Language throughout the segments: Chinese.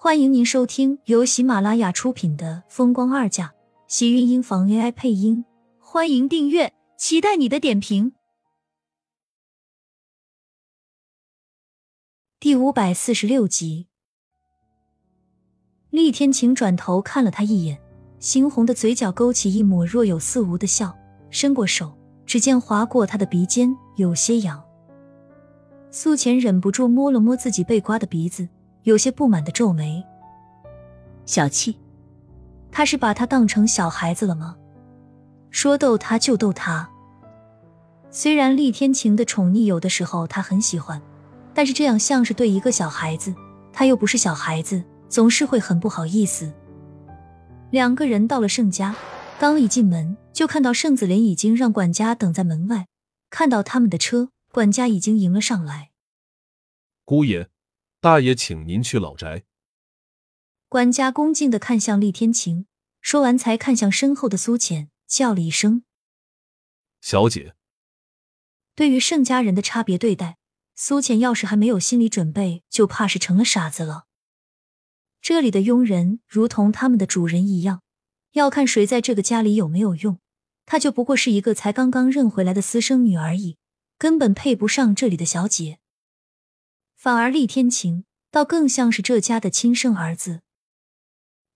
欢迎您收听由喜马拉雅出品的《风光二嫁》，喜运音房 AI 配音。欢迎订阅，期待你的点评。第五百四十六集，厉天晴转头看了他一眼，猩红的嘴角勾起一抹若有似无的笑，伸过手，指尖划过他的鼻尖，有些痒。苏浅忍不住摸了摸自己被刮的鼻子。有些不满的皱眉，小气，他是把他当成小孩子了吗？说逗他就逗他。虽然厉天晴的宠溺有的时候他很喜欢，但是这样像是对一个小孩子，他又不是小孩子，总是会很不好意思。两个人到了盛家，刚一进门就看到盛子莲已经让管家等在门外，看到他们的车，管家已经迎了上来，姑爷。大爷，请您去老宅。管家恭敬的看向厉天晴，说完才看向身后的苏浅，叫了一声：“小姐。”对于盛家人的差别对待，苏浅要是还没有心理准备，就怕是成了傻子了。这里的佣人如同他们的主人一样，要看谁在这个家里有没有用。她就不过是一个才刚刚认回来的私生女而已，根本配不上这里的小姐。反而厉天晴倒更像是这家的亲生儿子，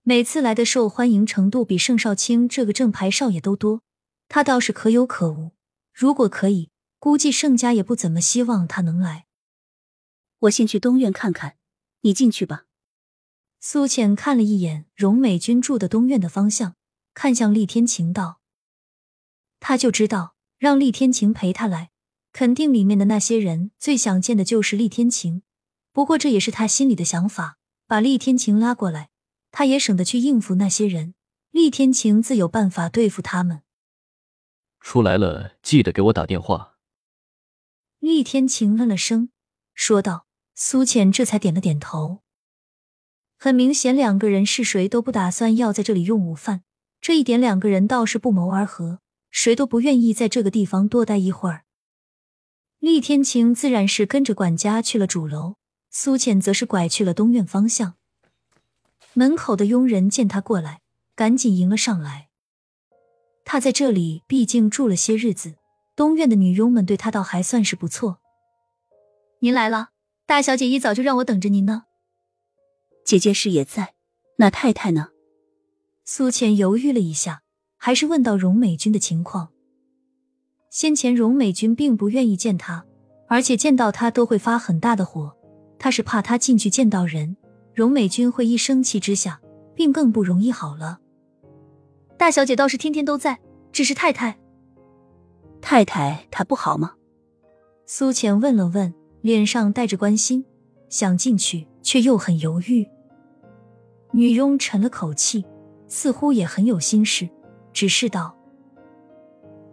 每次来的受欢迎程度比盛少卿这个正牌少爷都多，他倒是可有可无。如果可以，估计盛家也不怎么希望他能来。我先去东院看看，你进去吧。苏浅看了一眼荣美君住的东院的方向，看向厉天晴道：“他就知道让厉天晴陪他来。”肯定里面的那些人最想见的就是厉天晴，不过这也是他心里的想法。把厉天晴拉过来，他也省得去应付那些人。厉天晴自有办法对付他们。出来了，记得给我打电话。厉天晴嗯了声，说道。苏浅这才点了点头。很明显，两个人是谁都不打算要在这里用午饭。这一点，两个人倒是不谋而合，谁都不愿意在这个地方多待一会儿。厉天晴自然是跟着管家去了主楼，苏浅则是拐去了东院方向。门口的佣人见他过来，赶紧迎了上来。他在这里毕竟住了些日子，东院的女佣们对他倒还算是不错。您来了，大小姐一早就让我等着您呢。姐姐是也在，那太太呢？苏浅犹豫了一下，还是问到荣美君的情况。先前荣美君并不愿意见他，而且见到他都会发很大的火。他是怕他进去见到人，荣美君会一生气之下，病更不容易好了。大小姐倒是天天都在，只是太太，太太她不好吗？苏浅问了问，脸上带着关心，想进去却又很犹豫。女佣沉了口气，似乎也很有心事，只是道。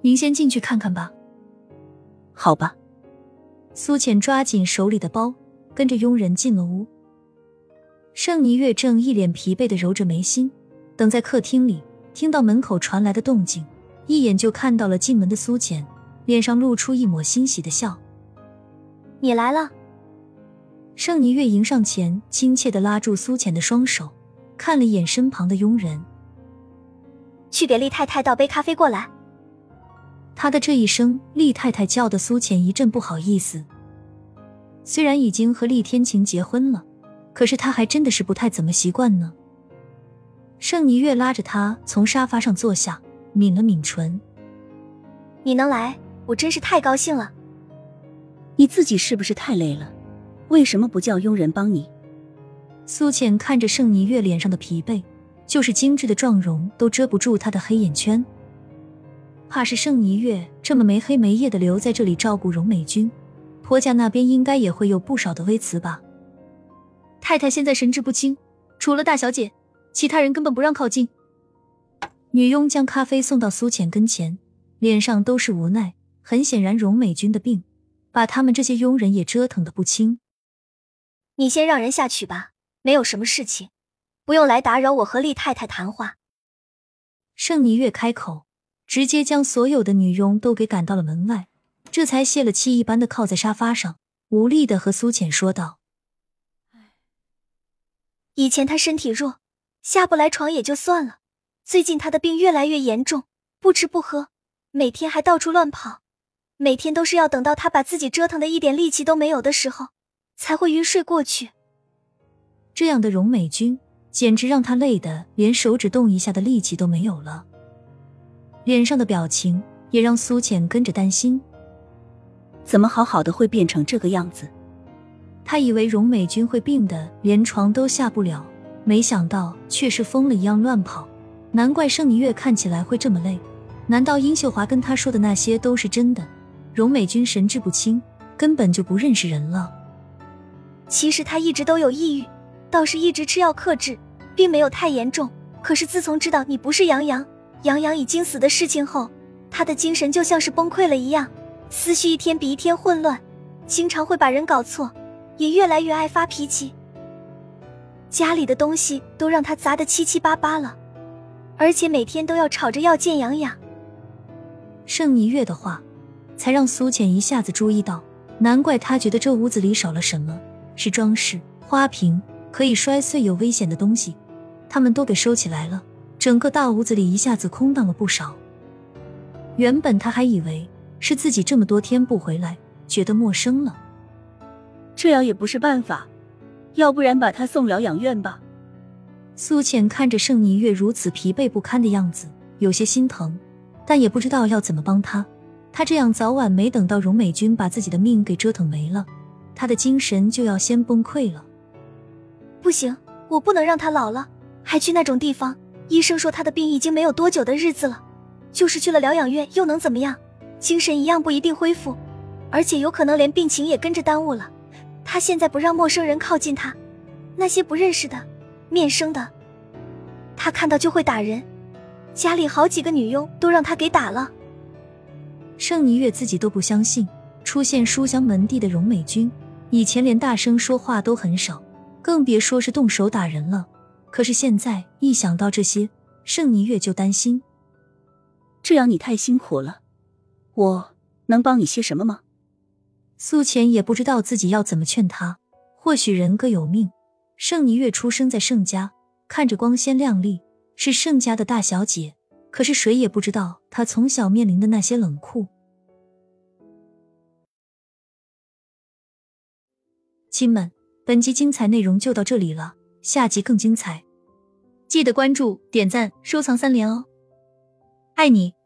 您先进去看看吧。好吧。苏浅抓紧手里的包，跟着佣人进了屋。盛尼月正一脸疲惫的揉着眉心，等在客厅里，听到门口传来的动静，一眼就看到了进门的苏浅，脸上露出一抹欣喜的笑。你来了。盛尼月迎上前，亲切的拉住苏浅的双手，看了一眼身旁的佣人，去给厉太太倒杯咖啡过来。他的这一声“厉太太”叫的苏浅一阵不好意思。虽然已经和厉天晴结婚了，可是他还真的是不太怎么习惯呢。盛霓月拉着他从沙发上坐下，抿了抿唇：“你能来，我真是太高兴了。你自己是不是太累了？为什么不叫佣人帮你？”苏浅看着盛霓月脸上的疲惫，就是精致的妆容都遮不住她的黑眼圈。怕是盛霓月这么没黑没夜的留在这里照顾荣美君，婆家那边应该也会有不少的微词吧。太太现在神志不清，除了大小姐，其他人根本不让靠近。女佣将咖啡送到苏浅跟前，脸上都是无奈。很显然，荣美君的病把他们这些佣人也折腾的不轻。你先让人下去吧，没有什么事情，不用来打扰我和厉太太谈话。盛霓月开口。直接将所有的女佣都给赶到了门外，这才泄了气一般的靠在沙发上，无力的和苏浅说道：“以前他身体弱，下不来床也就算了，最近他的病越来越严重，不吃不喝，每天还到处乱跑，每天都是要等到他把自己折腾的一点力气都没有的时候，才会晕睡过去。这样的荣美君，简直让他累得连手指动一下的力气都没有了，脸上的表情也让苏浅跟着担心。怎么好好的会变成这个样子？他以为荣美君会病的连床都下不了，没想到却是疯了一样乱跑。难怪盛霓月看起来会这么累，难道殷秀华跟他说的那些都是真的？荣美君神志不清，根本就不认识人了。其实他一直都有抑郁，倒是一直吃药克制，并没有太严重。可是自从知道你不是杨洋，杨洋已经死的事情后，他的精神就像是崩溃了一样。思绪一天比一天混乱，经常会把人搞错，也越来越爱发脾气。家里的东西都让他砸得七七八八了，而且每天都要吵着要见杨洋。盛霓月的话，才让苏浅一下子注意到，难怪他觉得这屋子里少了什么，是装饰、花瓶，可以摔碎有危险的东西，他们都给收起来了，整个大屋子里一下子空荡了不少。原本他还以为。是自己这么多天不回来，觉得陌生了。这样也不是办法，要不然把他送疗养院吧。苏浅看着盛霓月如此疲惫不堪的样子，有些心疼，但也不知道要怎么帮他。他这样早晚没等到荣美君把自己的命给折腾没了，他的精神就要先崩溃了。不行，我不能让他老了还去那种地方。医生说他的病已经没有多久的日子了，就是去了疗养院又能怎么样？精神一样不一定恢复，而且有可能连病情也跟着耽误了。他现在不让陌生人靠近他，那些不认识的、面生的，他看到就会打人。家里好几个女佣都让他给打了。盛霓月自己都不相信，出现书香门第的荣美君，以前连大声说话都很少，更别说是动手打人了。可是现在一想到这些，盛霓月就担心。这样你太辛苦了。我能帮你些什么吗？苏浅也不知道自己要怎么劝他。或许人各有命，盛霓月出生在盛家，看着光鲜亮丽，是盛家的大小姐。可是谁也不知道她从小面临的那些冷酷。亲们，本集精彩内容就到这里了，下集更精彩，记得关注、点赞、收藏三连哦！爱你。